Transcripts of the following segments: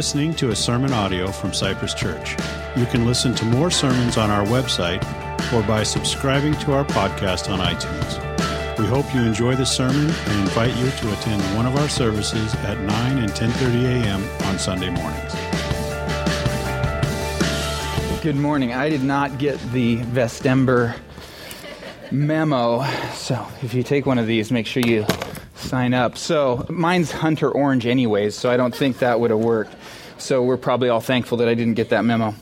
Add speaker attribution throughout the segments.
Speaker 1: listening to a sermon audio from Cypress Church. You can listen to more sermons on our website or by subscribing to our podcast on iTunes. We hope you enjoy the sermon and invite you to attend one of our services at 9 and 10:30 a.m. on Sunday mornings.
Speaker 2: Good morning. I did not get the Vestember memo, so if you take one of these, make sure you sign up. So mine's Hunter Orange, anyways, so I don't think that would have worked. So we're probably all thankful that I didn't get that memo.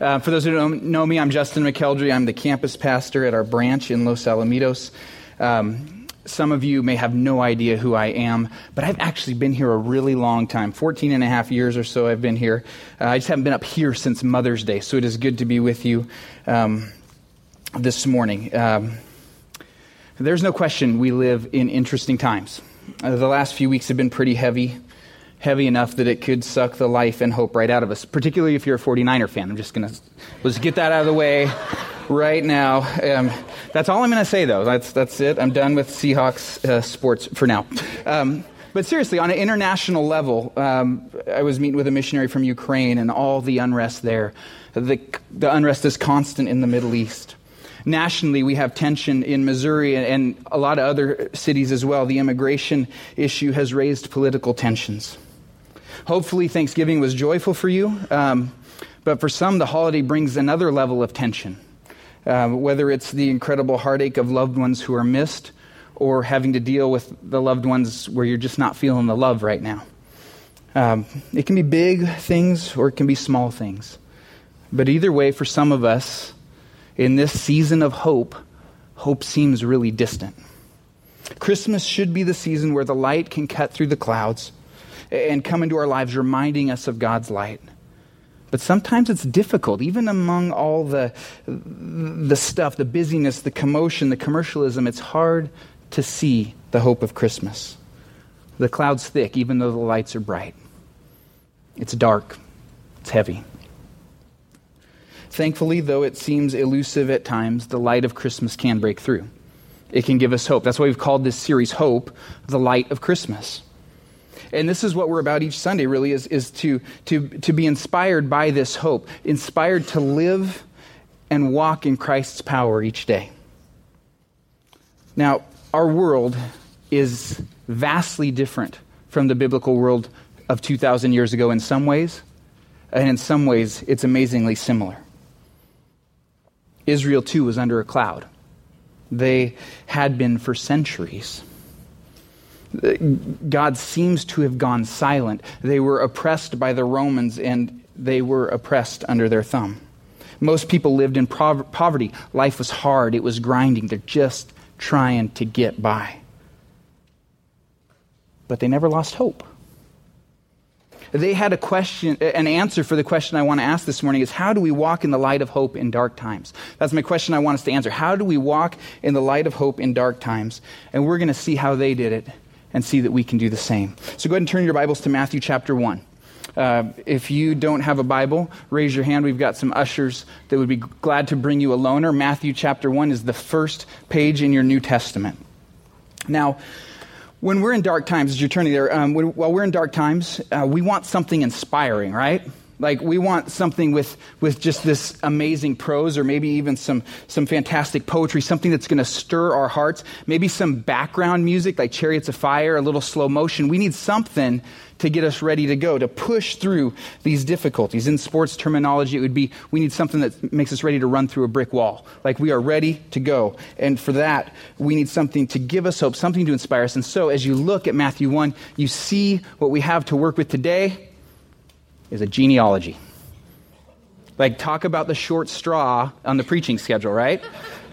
Speaker 2: Uh, for those who don't know me, I'm Justin McKeldry. I'm the campus pastor at our branch in Los Alamitos. Um, some of you may have no idea who I am, but I've actually been here a really long time 14 and a half years or so I've been here. Uh, I just haven't been up here since Mother's Day, so it is good to be with you um, this morning. Um, there's no question we live in interesting times. Uh, the last few weeks have been pretty heavy, heavy enough that it could suck the life and hope right out of us, particularly if you're a 49er fan. I'm just going to let's get that out of the way right now. Um, that's all I'm going to say, though. That's, that's it. I'm done with Seahawks uh, sports for now. Um, but seriously, on an international level, um, I was meeting with a missionary from Ukraine and all the unrest there. The, the unrest is constant in the Middle East nationally, we have tension in Missouri and, and a lot of other cities as well. The immigration issue has raised political tensions. Hopefully, Thanksgiving was joyful for you, um, but for some, the holiday brings another level of tension. Uh, whether it's the incredible heartache of loved ones who are missed or having to deal with the loved ones where you're just not feeling the love right now. Um, it can be big things or it can be small things. But either way, for some of us, in this season of hope, hope seems really distant. Christmas should be the season where the light can cut through the clouds and come into our lives, reminding us of God's light. But sometimes it's difficult, even among all the, the stuff, the busyness, the commotion, the commercialism, it's hard to see the hope of Christmas. The cloud's thick, even though the lights are bright. It's dark, it's heavy. Thankfully, though it seems elusive at times, the light of Christmas can break through. It can give us hope. That's why we've called this series Hope, the Light of Christmas. And this is what we're about each Sunday, really, is, is to, to, to be inspired by this hope, inspired to live and walk in Christ's power each day. Now, our world is vastly different from the biblical world of 2,000 years ago in some ways, and in some ways, it's amazingly similar. Israel too was under a cloud. They had been for centuries. God seems to have gone silent. They were oppressed by the Romans and they were oppressed under their thumb. Most people lived in poverty. Life was hard, it was grinding. They're just trying to get by. But they never lost hope they had a question, an answer for the question I want to ask this morning is how do we walk in the light of hope in dark times? That's my question I want us to answer. How do we walk in the light of hope in dark times? And we're going to see how they did it and see that we can do the same. So go ahead and turn your Bibles to Matthew chapter 1. Uh, if you don't have a Bible, raise your hand. We've got some ushers that would be glad to bring you a loaner. Matthew chapter 1 is the first page in your New Testament. Now, when we're in dark times, as you're turning there, um, when, while we're in dark times, uh, we want something inspiring, right? Like we want something with, with just this amazing prose or maybe even some, some fantastic poetry, something that's going to stir our hearts. Maybe some background music like Chariots of Fire, a little slow motion. We need something to get us ready to go, to push through these difficulties. In sports terminology, it would be we need something that makes us ready to run through a brick wall. Like we are ready to go. And for that, we need something to give us hope, something to inspire us. And so as you look at Matthew 1, you see what we have to work with today is a genealogy. Like, talk about the short straw on the preaching schedule, right?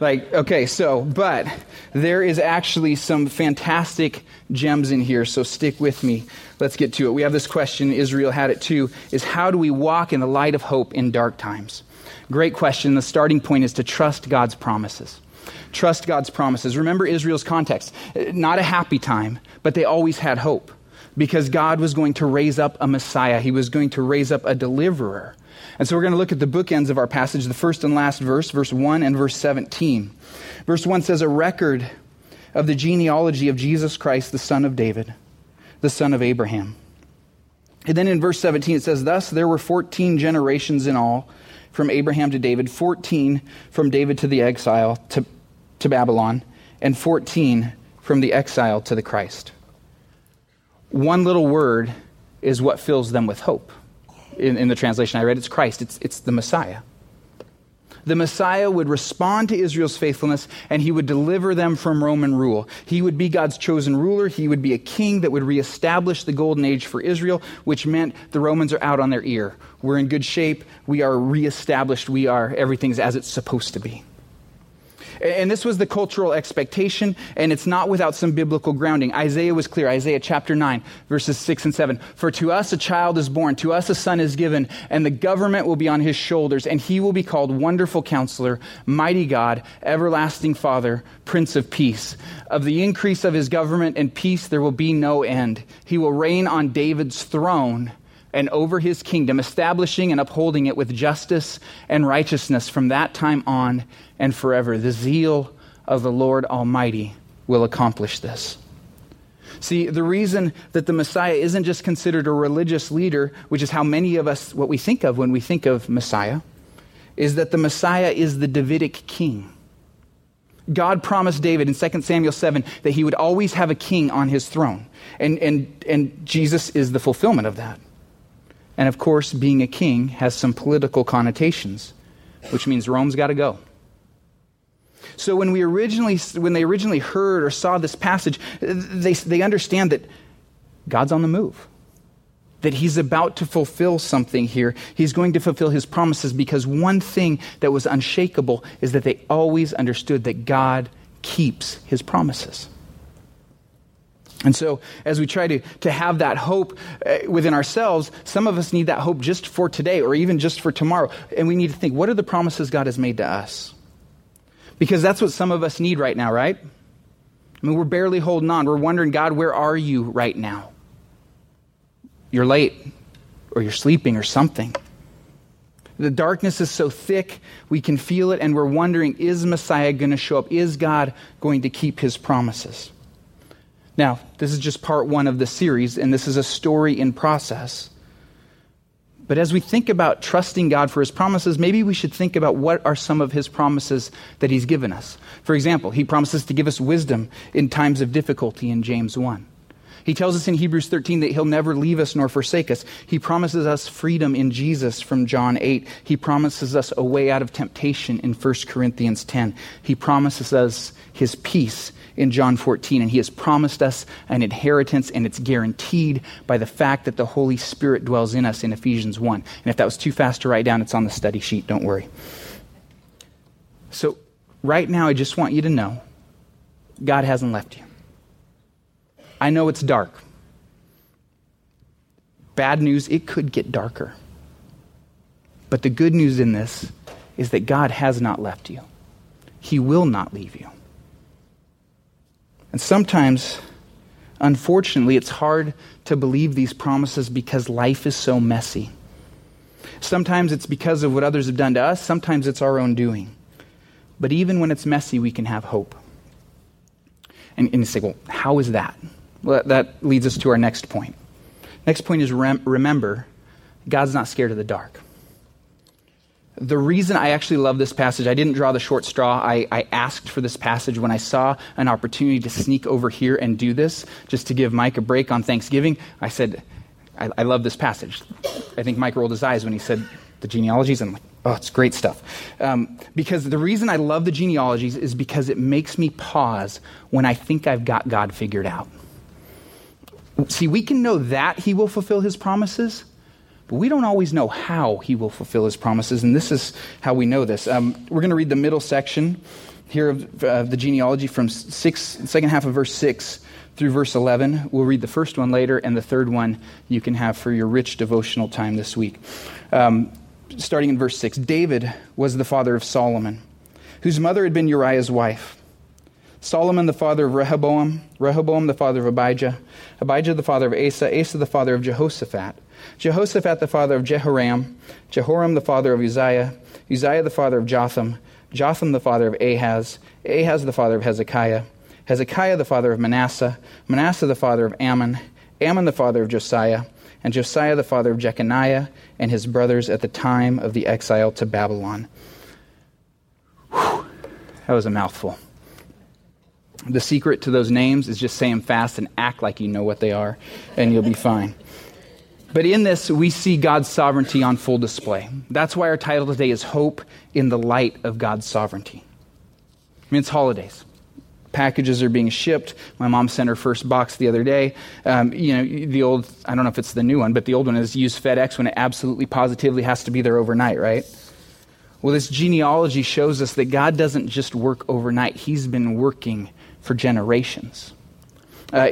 Speaker 2: Like, okay, so, but there is actually some fantastic gems in here, so stick with me. Let's get to it. We have this question, Israel had it too, is how do we walk in the light of hope in dark times? Great question. The starting point is to trust God's promises. Trust God's promises. Remember Israel's context. Not a happy time, but they always had hope because God was going to raise up a Messiah. He was going to raise up a deliverer. And so we're going to look at the bookends of our passage, the first and last verse, verse 1 and verse 17. Verse 1 says, A record of the genealogy of Jesus Christ, the son of David, the son of Abraham. And then in verse 17 it says, Thus there were 14 generations in all from Abraham to David, 14 from David to the exile to, to Babylon, and 14 from the exile to the Christ. One little word is what fills them with hope. In, in the translation I read, it's Christ, it's, it's the Messiah the Messiah would respond to Israel's faithfulness and he would deliver them from Roman rule. He would be God's chosen ruler. He would be a king that would reestablish the golden age for Israel, which meant the Romans are out on their ear. We're in good shape. We are reestablished. We are, everything's as it's supposed to be. And this was the cultural expectation, and it's not without some biblical grounding. Isaiah was clear. Isaiah chapter 9, verses 6 and 7. For to us a child is born, to us a son is given, and the government will be on his shoulders, and he will be called Wonderful Counselor, Mighty God, Everlasting Father, Prince of Peace. Of the increase of his government and peace there will be no end. He will reign on David's throne and over his kingdom, establishing and upholding it with justice and righteousness from that time on and forever. The zeal of the Lord Almighty will accomplish this. See, the reason that the Messiah isn't just considered a religious leader, which is how many of us, what we think of when we think of Messiah, is that the Messiah is the Davidic king. God promised David in 2 Samuel 7 that he would always have a king on his throne. And, and, and Jesus is the fulfillment of that. And of course, being a king has some political connotations, which means Rome's got to go. So when we originally, when they originally heard or saw this passage, they, they understand that God's on the move. That he's about to fulfill something here. He's going to fulfill his promises because one thing that was unshakable is that they always understood that God keeps his promises. And so, as we try to, to have that hope uh, within ourselves, some of us need that hope just for today or even just for tomorrow. And we need to think what are the promises God has made to us? Because that's what some of us need right now, right? I mean, we're barely holding on. We're wondering, God, where are you right now? You're late, or you're sleeping, or something. The darkness is so thick, we can feel it, and we're wondering, is Messiah going to show up? Is God going to keep his promises? Now, this is just part one of the series, and this is a story in process. But as we think about trusting God for his promises, maybe we should think about what are some of his promises that he's given us. For example, he promises to give us wisdom in times of difficulty in James 1. He tells us in Hebrews 13 that he'll never leave us nor forsake us. He promises us freedom in Jesus from John 8. He promises us a way out of temptation in 1 Corinthians 10. He promises us his peace in John 14, and he has promised us an inheritance, and it's guaranteed by the fact that the Holy Spirit dwells in us in Ephesians 1. And if that was too fast to write down, it's on the study sheet, don't worry. So, right now, I just want you to know God hasn't left you. I know it's dark. Bad news, it could get darker. But the good news in this is that God has not left you, He will not leave you. And sometimes, unfortunately, it's hard to believe these promises because life is so messy. Sometimes it's because of what others have done to us, sometimes it's our own doing. But even when it's messy, we can have hope. And, and you say, well, how is that? Well, that leads us to our next point. Next point is rem- remember, God's not scared of the dark. The reason I actually love this passage, I didn't draw the short straw. I, I, asked for this passage when I saw an opportunity to sneak over here and do this, just to give Mike a break on Thanksgiving. I said, I, I love this passage. I think Mike rolled his eyes when he said the genealogies, I'm like, oh, it's great stuff. Um, because the reason I love the genealogies is because it makes me pause when I think I've got God figured out. See, we can know that He will fulfill His promises but we don't always know how he will fulfill his promises, and this is how we know this. Um, we're going to read the middle section here of the genealogy from six, second half of verse 6 through verse 11. We'll read the first one later, and the third one you can have for your rich devotional time this week. Um, starting in verse 6 David was the father of Solomon, whose mother had been Uriah's wife. Solomon the father of Rehoboam, Rehoboam the father of Abijah, Abijah the father of Asa, Asa the father of Jehoshaphat. Jehoshaphat the father of Jehoram, Jehoram the father of Uzziah, Uzziah the father of Jotham, Jotham the father of Ahaz, Ahaz the father of Hezekiah, Hezekiah the father of Manasseh, Manasseh the father of Amon, Amon the father of Josiah, and Josiah the father of Jeconiah, and his brothers at the time of the exile to Babylon. Whew, that was a mouthful. The secret to those names is just say them fast and act like you know what they are, and you'll be fine. But in this, we see God's sovereignty on full display. That's why our title today is Hope in the Light of God's Sovereignty. I mean, it's holidays. Packages are being shipped. My mom sent her first box the other day. Um, you know, the old, I don't know if it's the new one, but the old one is use FedEx when it absolutely positively has to be there overnight, right? Well, this genealogy shows us that God doesn't just work overnight, He's been working for generations. Uh,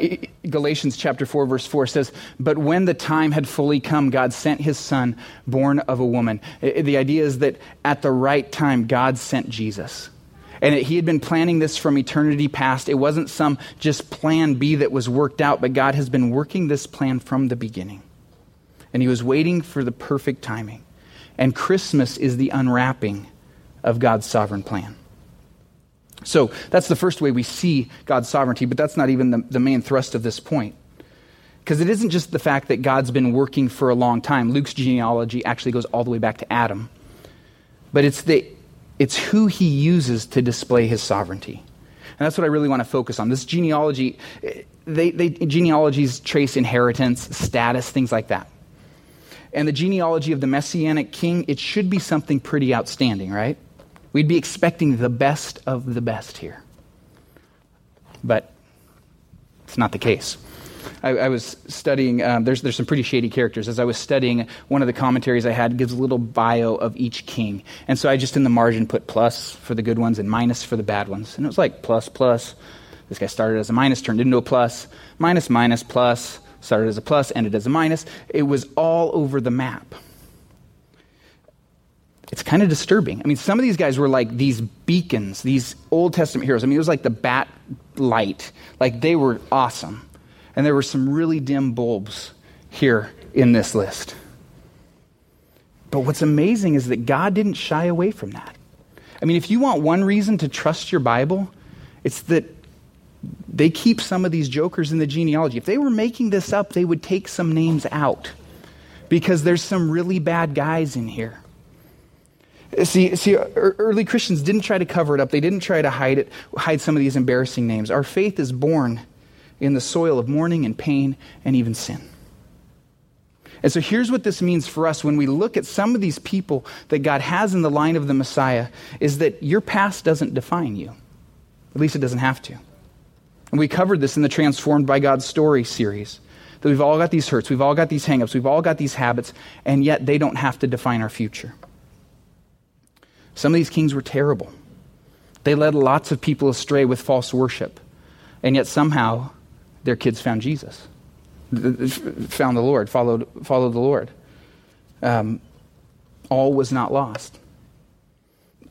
Speaker 2: Galatians chapter 4, verse 4 says, But when the time had fully come, God sent his son, born of a woman. The idea is that at the right time, God sent Jesus. And he had been planning this from eternity past. It wasn't some just plan B that was worked out, but God has been working this plan from the beginning. And he was waiting for the perfect timing. And Christmas is the unwrapping of God's sovereign plan. So that's the first way we see God's sovereignty, but that's not even the, the main thrust of this point. Because it isn't just the fact that God's been working for a long time. Luke's genealogy actually goes all the way back to Adam. But it's, the, it's who he uses to display his sovereignty. And that's what I really want to focus on. This genealogy, they, they, genealogies trace inheritance, status, things like that. And the genealogy of the Messianic king, it should be something pretty outstanding, right? We'd be expecting the best of the best here. But it's not the case. I, I was studying, um, there's, there's some pretty shady characters. As I was studying, one of the commentaries I had gives a little bio of each king. And so I just in the margin put plus for the good ones and minus for the bad ones. And it was like plus, plus. This guy started as a minus, turned into a plus, minus, minus, plus, started as a plus, ended as a minus. It was all over the map it's kind of disturbing. I mean, some of these guys were like these beacons, these Old Testament heroes. I mean, it was like the bat light. Like they were awesome. And there were some really dim bulbs here in this list. But what's amazing is that God didn't shy away from that. I mean, if you want one reason to trust your Bible, it's that they keep some of these jokers in the genealogy. If they were making this up, they would take some names out because there's some really bad guys in here. See, see, early Christians didn't try to cover it up. They didn't try to hide it, hide some of these embarrassing names. Our faith is born in the soil of mourning and pain and even sin. And so here's what this means for us when we look at some of these people that God has in the line of the Messiah is that your past doesn't define you. At least it doesn't have to. And we covered this in the Transformed by God Story series. That we've all got these hurts, we've all got these hangups, we've all got these habits, and yet they don't have to define our future. Some of these kings were terrible. They led lots of people astray with false worship. And yet somehow their kids found Jesus, found the Lord, followed, followed the Lord. Um, all was not lost.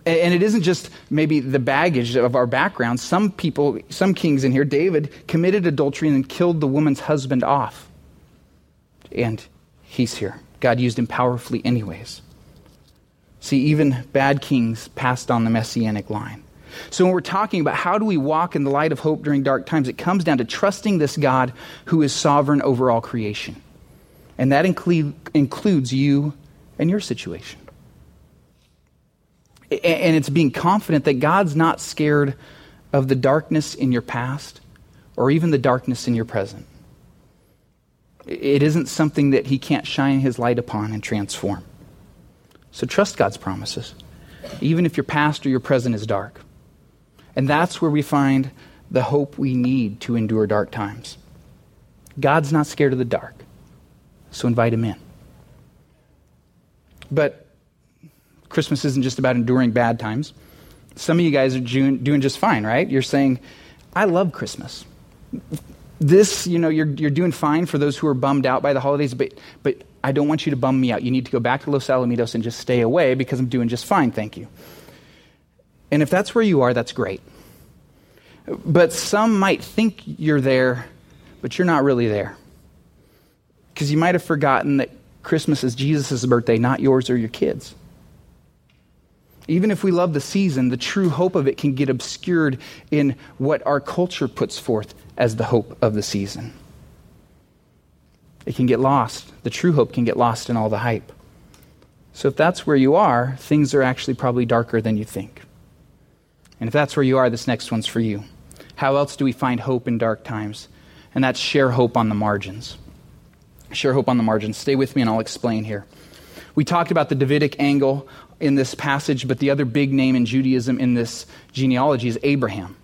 Speaker 2: And it isn't just maybe the baggage of our background. Some people, some kings in here, David committed adultery and killed the woman's husband off. And he's here. God used him powerfully, anyways. See, even bad kings passed on the messianic line. So, when we're talking about how do we walk in the light of hope during dark times, it comes down to trusting this God who is sovereign over all creation. And that include, includes you and your situation. And it's being confident that God's not scared of the darkness in your past or even the darkness in your present. It isn't something that He can't shine His light upon and transform. So trust God's promises, even if your past or your present is dark. And that's where we find the hope we need to endure dark times. God's not scared of the dark, so invite Him in. But Christmas isn't just about enduring bad times. Some of you guys are doing just fine, right? You're saying, I love Christmas. This, you know, you're, you're doing fine for those who are bummed out by the holidays, but, but I don't want you to bum me out. You need to go back to Los Alamitos and just stay away because I'm doing just fine, thank you. And if that's where you are, that's great. But some might think you're there, but you're not really there. Because you might have forgotten that Christmas is Jesus' birthday, not yours or your kids. Even if we love the season, the true hope of it can get obscured in what our culture puts forth as the hope of the season. It can get lost. The true hope can get lost in all the hype. So if that's where you are, things are actually probably darker than you think. And if that's where you are, this next one's for you. How else do we find hope in dark times? And that's share hope on the margins. Share hope on the margins. Stay with me and I'll explain here. We talked about the Davidic angle in this passage, but the other big name in Judaism in this genealogy is Abraham.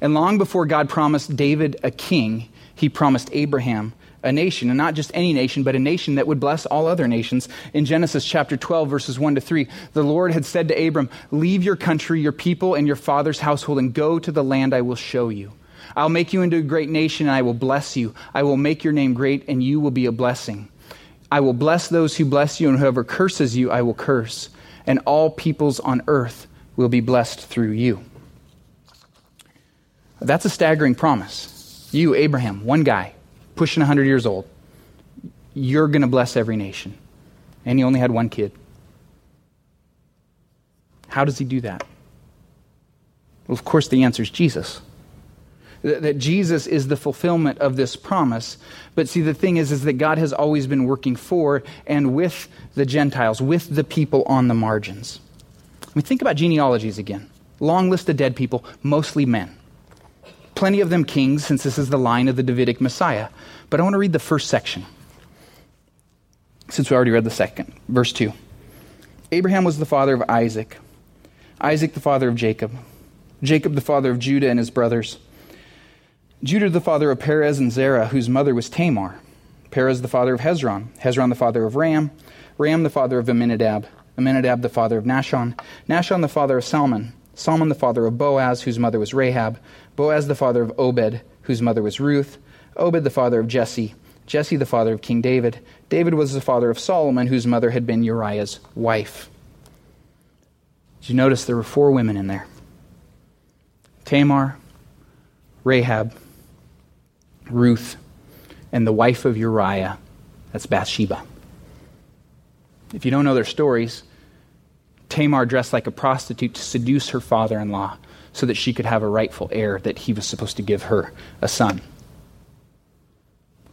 Speaker 2: And long before God promised David a king, he promised Abraham a nation, and not just any nation, but a nation that would bless all other nations. In Genesis chapter 12, verses 1 to 3, the Lord had said to Abram, Leave your country, your people, and your father's household, and go to the land I will show you. I'll make you into a great nation, and I will bless you. I will make your name great, and you will be a blessing. I will bless those who bless you, and whoever curses you, I will curse. And all peoples on earth will be blessed through you. That's a staggering promise. You, Abraham, one guy, pushing 100 years old, you're going to bless every nation. And he only had one kid. How does he do that? Well, of course, the answer is Jesus. That Jesus is the fulfillment of this promise. But see, the thing is, is that God has always been working for and with the Gentiles, with the people on the margins. We think about genealogies again. Long list of dead people, mostly men plenty of them kings, since this is the line of the Davidic Messiah. But I want to read the first section, since we already read the second. Verse 2 Abraham was the father of Isaac, Isaac the father of Jacob, Jacob the father of Judah and his brothers, Judah the father of Perez and Zerah, whose mother was Tamar, Perez the father of Hezron, Hezron the father of Ram, Ram the father of Amminadab, Amminadab the father of Nahshon, Nahshon the father of Salmon, Salmon the father of Boaz, whose mother was Rahab, Boaz the father of Obed, whose mother was Ruth, Obed the father of Jesse, Jesse the father of King David. David was the father of Solomon, whose mother had been Uriah's wife. Did you notice there were four women in there? Tamar, Rahab, Ruth, and the wife of Uriah. That's Bathsheba. If you don't know their stories, Tamar dressed like a prostitute to seduce her father in law so that she could have a rightful heir that he was supposed to give her a son.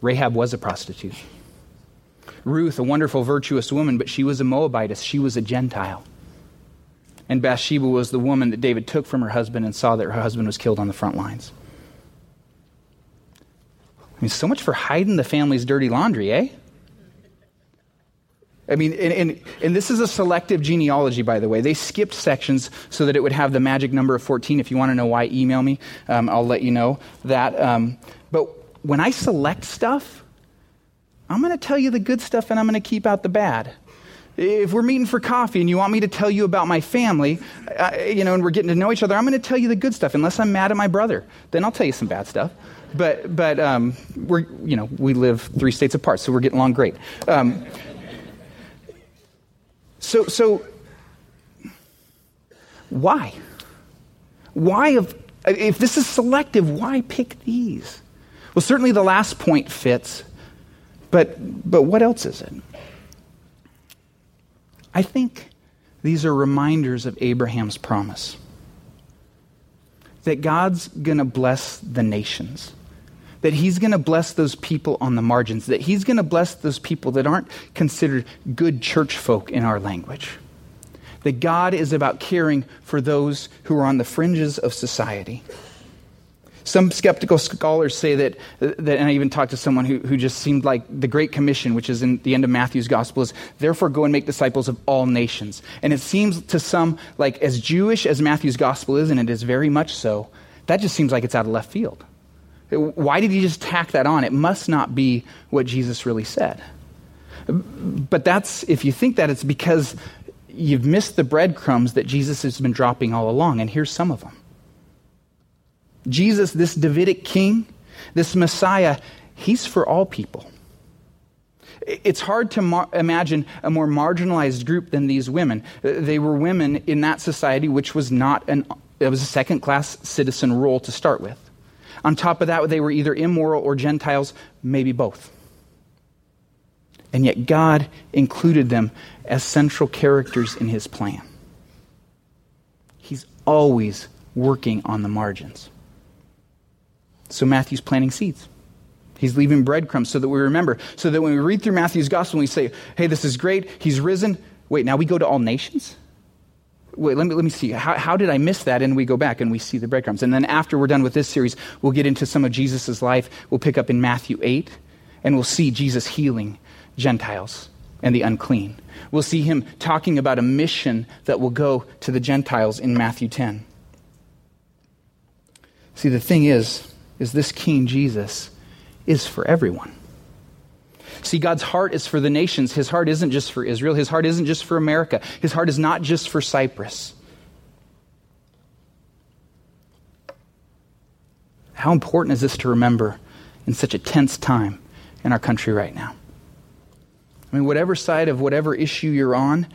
Speaker 2: Rahab was a prostitute. Ruth, a wonderful, virtuous woman, but she was a Moabitess. She was a Gentile. And Bathsheba was the woman that David took from her husband and saw that her husband was killed on the front lines. I mean, so much for hiding the family's dirty laundry, eh? I mean, and, and, and, this is a selective genealogy, by the way. They skipped sections so that it would have the magic number of 14. If you want to know why, email me. Um, I'll let you know that. Um, but when I select stuff, I'm going to tell you the good stuff and I'm going to keep out the bad. If we're meeting for coffee and you want me to tell you about my family, uh, you know, and we're getting to know each other, I'm going to tell you the good stuff. Unless I'm mad at my brother, then I'll tell you some bad stuff. But, but um, we're, you know, we live three states apart, so we're getting along great. So, so why? Why, if, if this is selective, why pick these? Well, certainly the last point fits, but, but what else is it? I think these are reminders of Abraham's promise that God's going to bless the nations that he's going to bless those people on the margins, that he's going to bless those people that aren't considered good church folk in our language. That God is about caring for those who are on the fringes of society. Some skeptical scholars say that, that and I even talked to someone who, who just seemed like the Great Commission, which is in the end of Matthew's Gospel, is therefore go and make disciples of all nations. And it seems to some like as Jewish as Matthew's Gospel is, and it is very much so, that just seems like it's out of left field. Why did he just tack that on? It must not be what Jesus really said. But that's, if you think that, it's because you've missed the breadcrumbs that Jesus has been dropping all along, and here's some of them. Jesus, this Davidic king, this Messiah, he's for all people. It's hard to mar- imagine a more marginalized group than these women. They were women in that society, which was not an, it was a second class citizen role to start with. On top of that, they were either immoral or Gentiles, maybe both. And yet, God included them as central characters in his plan. He's always working on the margins. So, Matthew's planting seeds. He's leaving breadcrumbs so that we remember, so that when we read through Matthew's gospel and we say, hey, this is great, he's risen. Wait, now we go to all nations? Wait, let me, let me see. How, how did I miss that? And we go back and we see the breadcrumbs. And then after we're done with this series, we'll get into some of Jesus' life. We'll pick up in Matthew 8, and we'll see Jesus healing Gentiles and the unclean. We'll see him talking about a mission that will go to the Gentiles in Matthew 10. See, the thing is, is this King Jesus is for everyone. See, God's heart is for the nations. His heart isn't just for Israel. His heart isn't just for America. His heart is not just for Cypress. How important is this to remember in such a tense time in our country right now? I mean, whatever side of whatever issue you're on,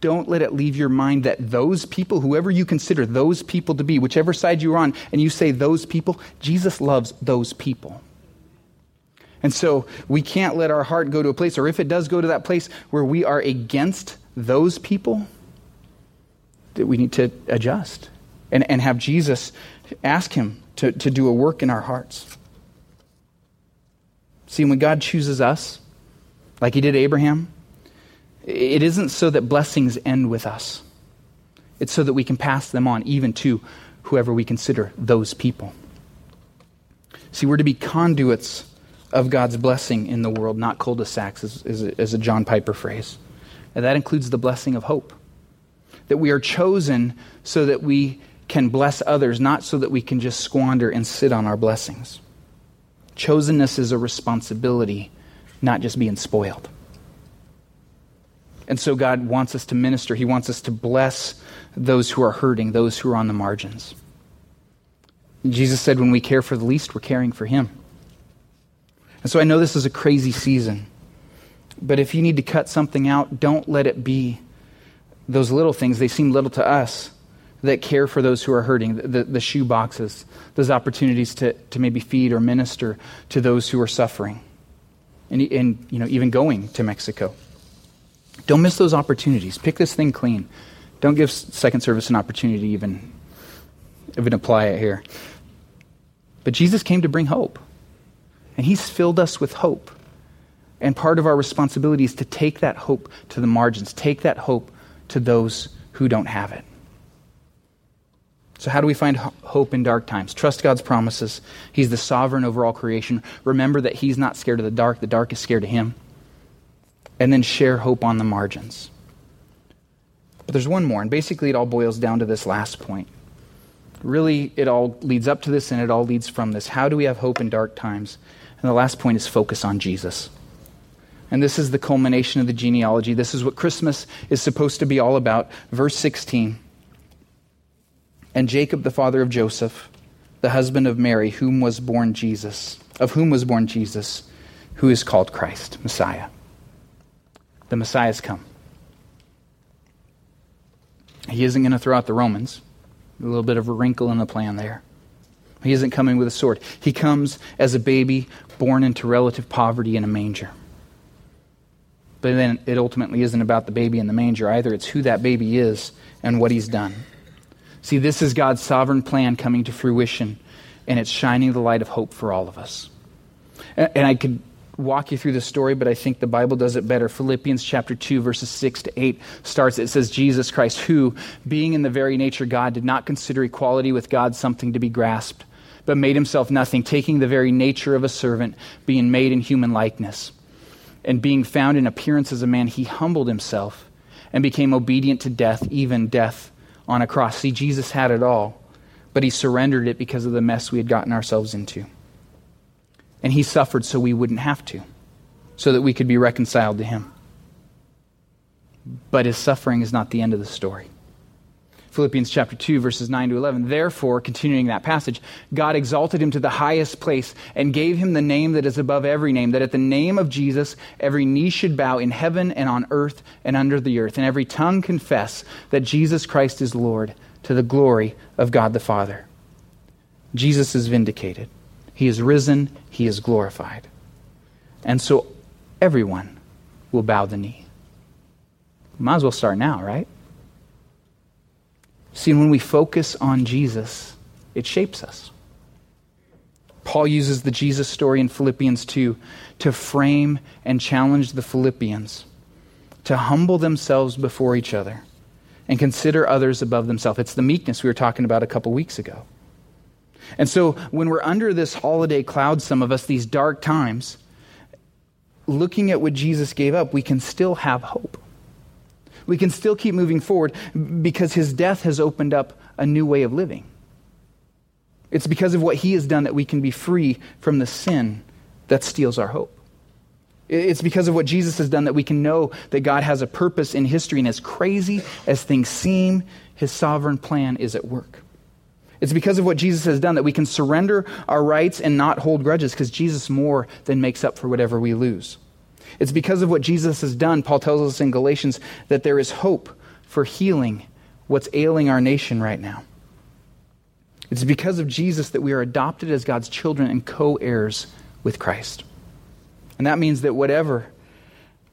Speaker 2: don't let it leave your mind that those people, whoever you consider those people to be, whichever side you're on, and you say those people, Jesus loves those people. And so we can't let our heart go to a place, or if it does go to that place where we are against those people, that we need to adjust and, and have Jesus ask Him to, to do a work in our hearts. See, when God chooses us, like He did Abraham, it isn't so that blessings end with us. It's so that we can pass them on even to whoever we consider those people. See, we're to be conduits of God's blessing in the world, not cul de sacs, as, as, as, a John Piper phrase. And that includes the blessing of hope. That we are chosen so that we can bless others, not so that we can just squander and sit on our blessings. Chosenness is a responsibility, not just being spoiled. And so God wants us to minister. He wants us to bless those who are hurting, those who are on the margins. Jesus said, when we care for the least, we're caring for Him. And so I know this is a crazy season. But if you need to cut something out, don't let it be those little things. They seem little to us that care for those who are hurting, the, the, the shoe boxes, those opportunities to, to maybe feed or minister to those who are suffering, and, and you know, even going to Mexico. Don't miss those opportunities. Pick this thing clean. Don't give second service an opportunity to even, even apply it here. But Jesus came to bring hope. And He's filled us with hope. And part of our responsibility is to take that hope to the margins, take that hope to those who don't have it. So, how do we find hope in dark times? Trust God's promises. He's the sovereign over all creation. Remember that He's not scared of the dark, the dark is scared of Him. And then share hope on the margins. But there's one more, and basically it all boils down to this last point. Really, it all leads up to this and it all leads from this. How do we have hope in dark times? And the last point is focus on Jesus. And this is the culmination of the genealogy. This is what Christmas is supposed to be all about. Verse 16. And Jacob, the father of Joseph, the husband of Mary, whom was born Jesus, of whom was born Jesus, who is called Christ, Messiah. The Messiah has come. He isn't going to throw out the Romans. A little bit of a wrinkle in the plan there. He isn't coming with a sword. He comes as a baby born into relative poverty in a manger. But then it ultimately isn't about the baby in the manger either. It's who that baby is and what he's done. See, this is God's sovereign plan coming to fruition, and it's shining the light of hope for all of us. And I could walk you through the story, but I think the Bible does it better. Philippians chapter 2, verses 6 to 8 starts. It says, Jesus Christ, who, being in the very nature God, did not consider equality with God something to be grasped but made himself nothing, taking the very nature of a servant, being made in human likeness. And being found in appearance as a man, he humbled himself and became obedient to death, even death on a cross. See, Jesus had it all, but he surrendered it because of the mess we had gotten ourselves into. And he suffered so we wouldn't have to, so that we could be reconciled to him. But his suffering is not the end of the story. Philippians chapter 2, verses 9 to 11. Therefore, continuing that passage, God exalted him to the highest place and gave him the name that is above every name, that at the name of Jesus every knee should bow in heaven and on earth and under the earth, and every tongue confess that Jesus Christ is Lord to the glory of God the Father. Jesus is vindicated. He is risen. He is glorified. And so everyone will bow the knee. Might as well start now, right? See, when we focus on Jesus, it shapes us. Paul uses the Jesus story in Philippians 2 to frame and challenge the Philippians to humble themselves before each other and consider others above themselves. It's the meekness we were talking about a couple weeks ago. And so when we're under this holiday cloud, some of us, these dark times, looking at what Jesus gave up, we can still have hope. We can still keep moving forward because his death has opened up a new way of living. It's because of what he has done that we can be free from the sin that steals our hope. It's because of what Jesus has done that we can know that God has a purpose in history, and as crazy as things seem, his sovereign plan is at work. It's because of what Jesus has done that we can surrender our rights and not hold grudges because Jesus more than makes up for whatever we lose. It's because of what Jesus has done, Paul tells us in Galatians, that there is hope for healing what's ailing our nation right now. It's because of Jesus that we are adopted as God's children and co heirs with Christ. And that means that whatever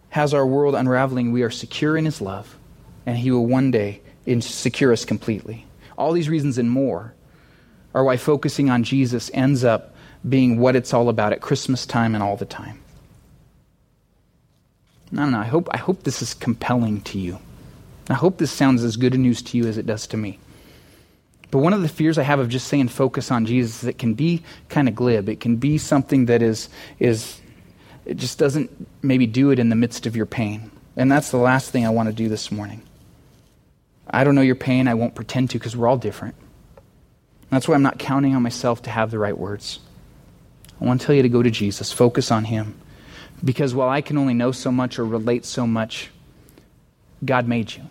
Speaker 2: has our world unraveling, we are secure in His love, and He will one day secure us completely. All these reasons and more are why focusing on Jesus ends up being what it's all about at Christmas time and all the time. I don't know. I hope, I hope this is compelling to you. I hope this sounds as good a news to you as it does to me. But one of the fears I have of just saying focus on Jesus is it can be kind of glib. It can be something that is, is it just doesn't maybe do it in the midst of your pain. And that's the last thing I want to do this morning. I don't know your pain. I won't pretend to because we're all different. That's why I'm not counting on myself to have the right words. I want to tell you to go to Jesus, focus on Him. Because while I can only know so much or relate so much, God made you.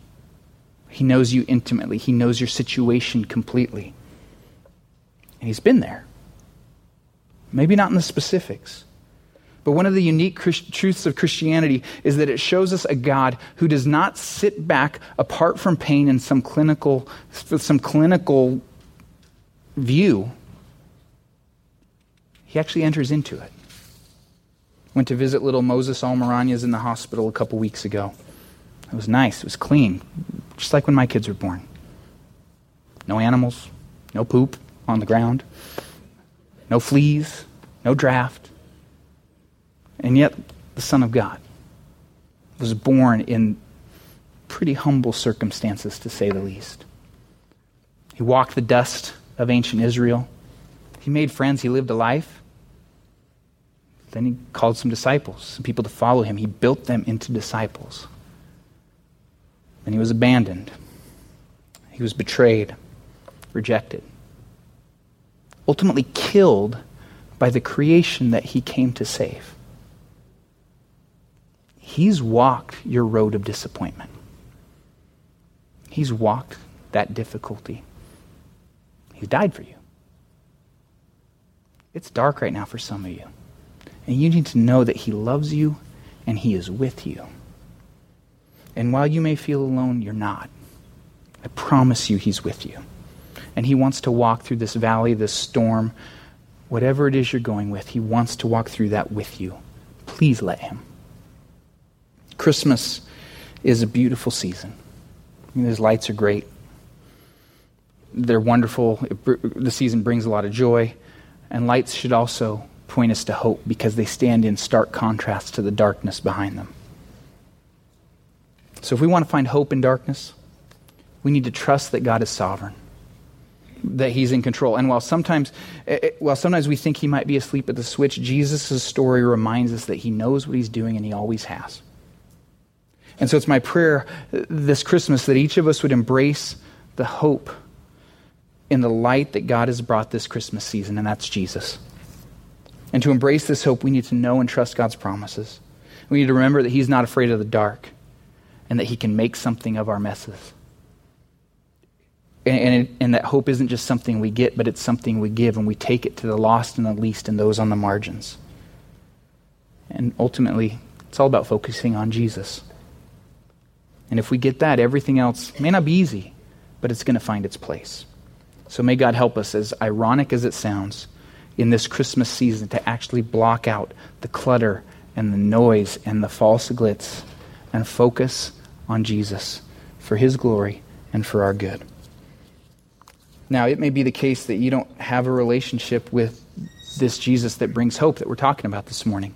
Speaker 2: He knows you intimately, He knows your situation completely. And He's been there. Maybe not in the specifics. But one of the unique Christ- truths of Christianity is that it shows us a God who does not sit back apart from pain in some clinical, some clinical view, he actually enters into it. Went to visit little Moses Almarañas in the hospital a couple weeks ago. It was nice. It was clean, just like when my kids were born. No animals, no poop on the ground, no fleas, no draft. And yet, the Son of God was born in pretty humble circumstances, to say the least. He walked the dust of ancient Israel. He made friends, he lived a life. Then he called some disciples, some people to follow him. He built them into disciples. Then he was abandoned. He was betrayed, rejected, ultimately killed by the creation that he came to save. He's walked your road of disappointment. He's walked that difficulty. He died for you. It's dark right now for some of you. And you need to know that He loves you and He is with you. And while you may feel alone, you're not. I promise you, He's with you. And He wants to walk through this valley, this storm, whatever it is you're going with, He wants to walk through that with you. Please let Him. Christmas is a beautiful season. I mean, those lights are great. They're wonderful. The season brings a lot of joy. And lights should also point us to hope because they stand in stark contrast to the darkness behind them. So if we want to find hope in darkness, we need to trust that God is sovereign, that He's in control. And while sometimes, eh, eh, while sometimes we think He might be asleep at the switch, Jesus' story reminds us that He knows what He's doing and He always has. And so it's my prayer this Christmas that each of us would embrace the hope in the light that God has brought this Christmas season, and that's Jesus. And to embrace this hope, we need to know and trust God's promises. We need to remember that He's not afraid of the dark and that He can make something of our messes. And, and, it, and, that hope isn't just something we get, but it's something we give, and we take it to the lost and the least and those on the margins. And ultimately, it's all about focusing on Jesus. And if we get that, everything else may not be easy, but it's going to find its place. So may God help us, as ironic as it sounds, in this Christmas season to actually block out the clutter and the noise and the false glitz and focus on Jesus for his glory and for our good. Now, it may be the case that you don't have a relationship with this Jesus that brings hope that we're talking about this morning.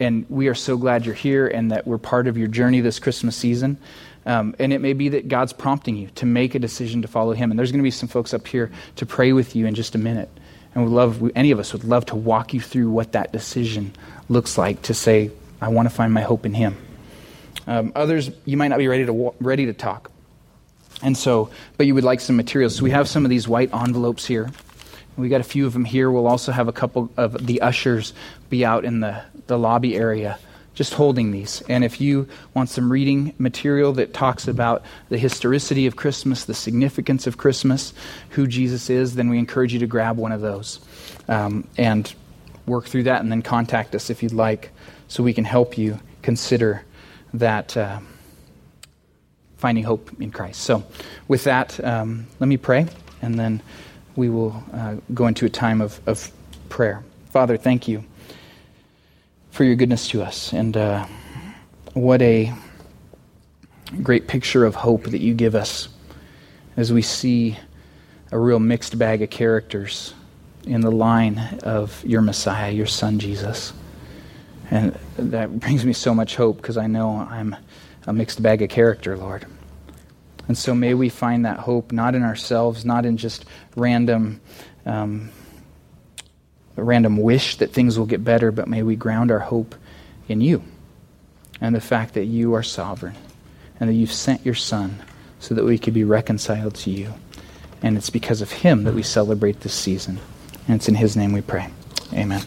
Speaker 2: And we are so glad you're here and that we're part of your journey this Christmas season. Um, and it may be that God's prompting you to make a decision to follow Him. And there's going to be some folks up here to pray with you in just a minute. And we love, any of us would love to walk you through what that decision looks like to say, I want to find my hope in Him. Um, others, you might not be ready to ready to talk, and so, but you would like some materials. So we have some of these white envelopes here. We got a few of them here. We'll also have a couple of the ushers be out in the, the lobby area just holding these. And if you want some reading material that talks about the historicity of Christmas, the significance of Christmas, who Jesus is, then we encourage you to grab one of those um, and work through that and then contact us if you'd like so we can help you consider that uh, finding hope in Christ. So, with that, um, let me pray and then we will uh, go into a time of, of prayer. Father, thank you for your goodness to us. And uh, what a great picture of hope that you give us as we see a real mixed bag of characters in the line of your Messiah, your Son Jesus. And that brings me so much hope because I know I'm a mixed bag of character, Lord. And so may we find that hope not in ourselves, not in just random um, a random wish that things will get better, but may we ground our hope in you and the fact that you are sovereign and that you've sent your Son so that we could be reconciled to you. And it's because of him that we celebrate this season. And it's in his name we pray. Amen.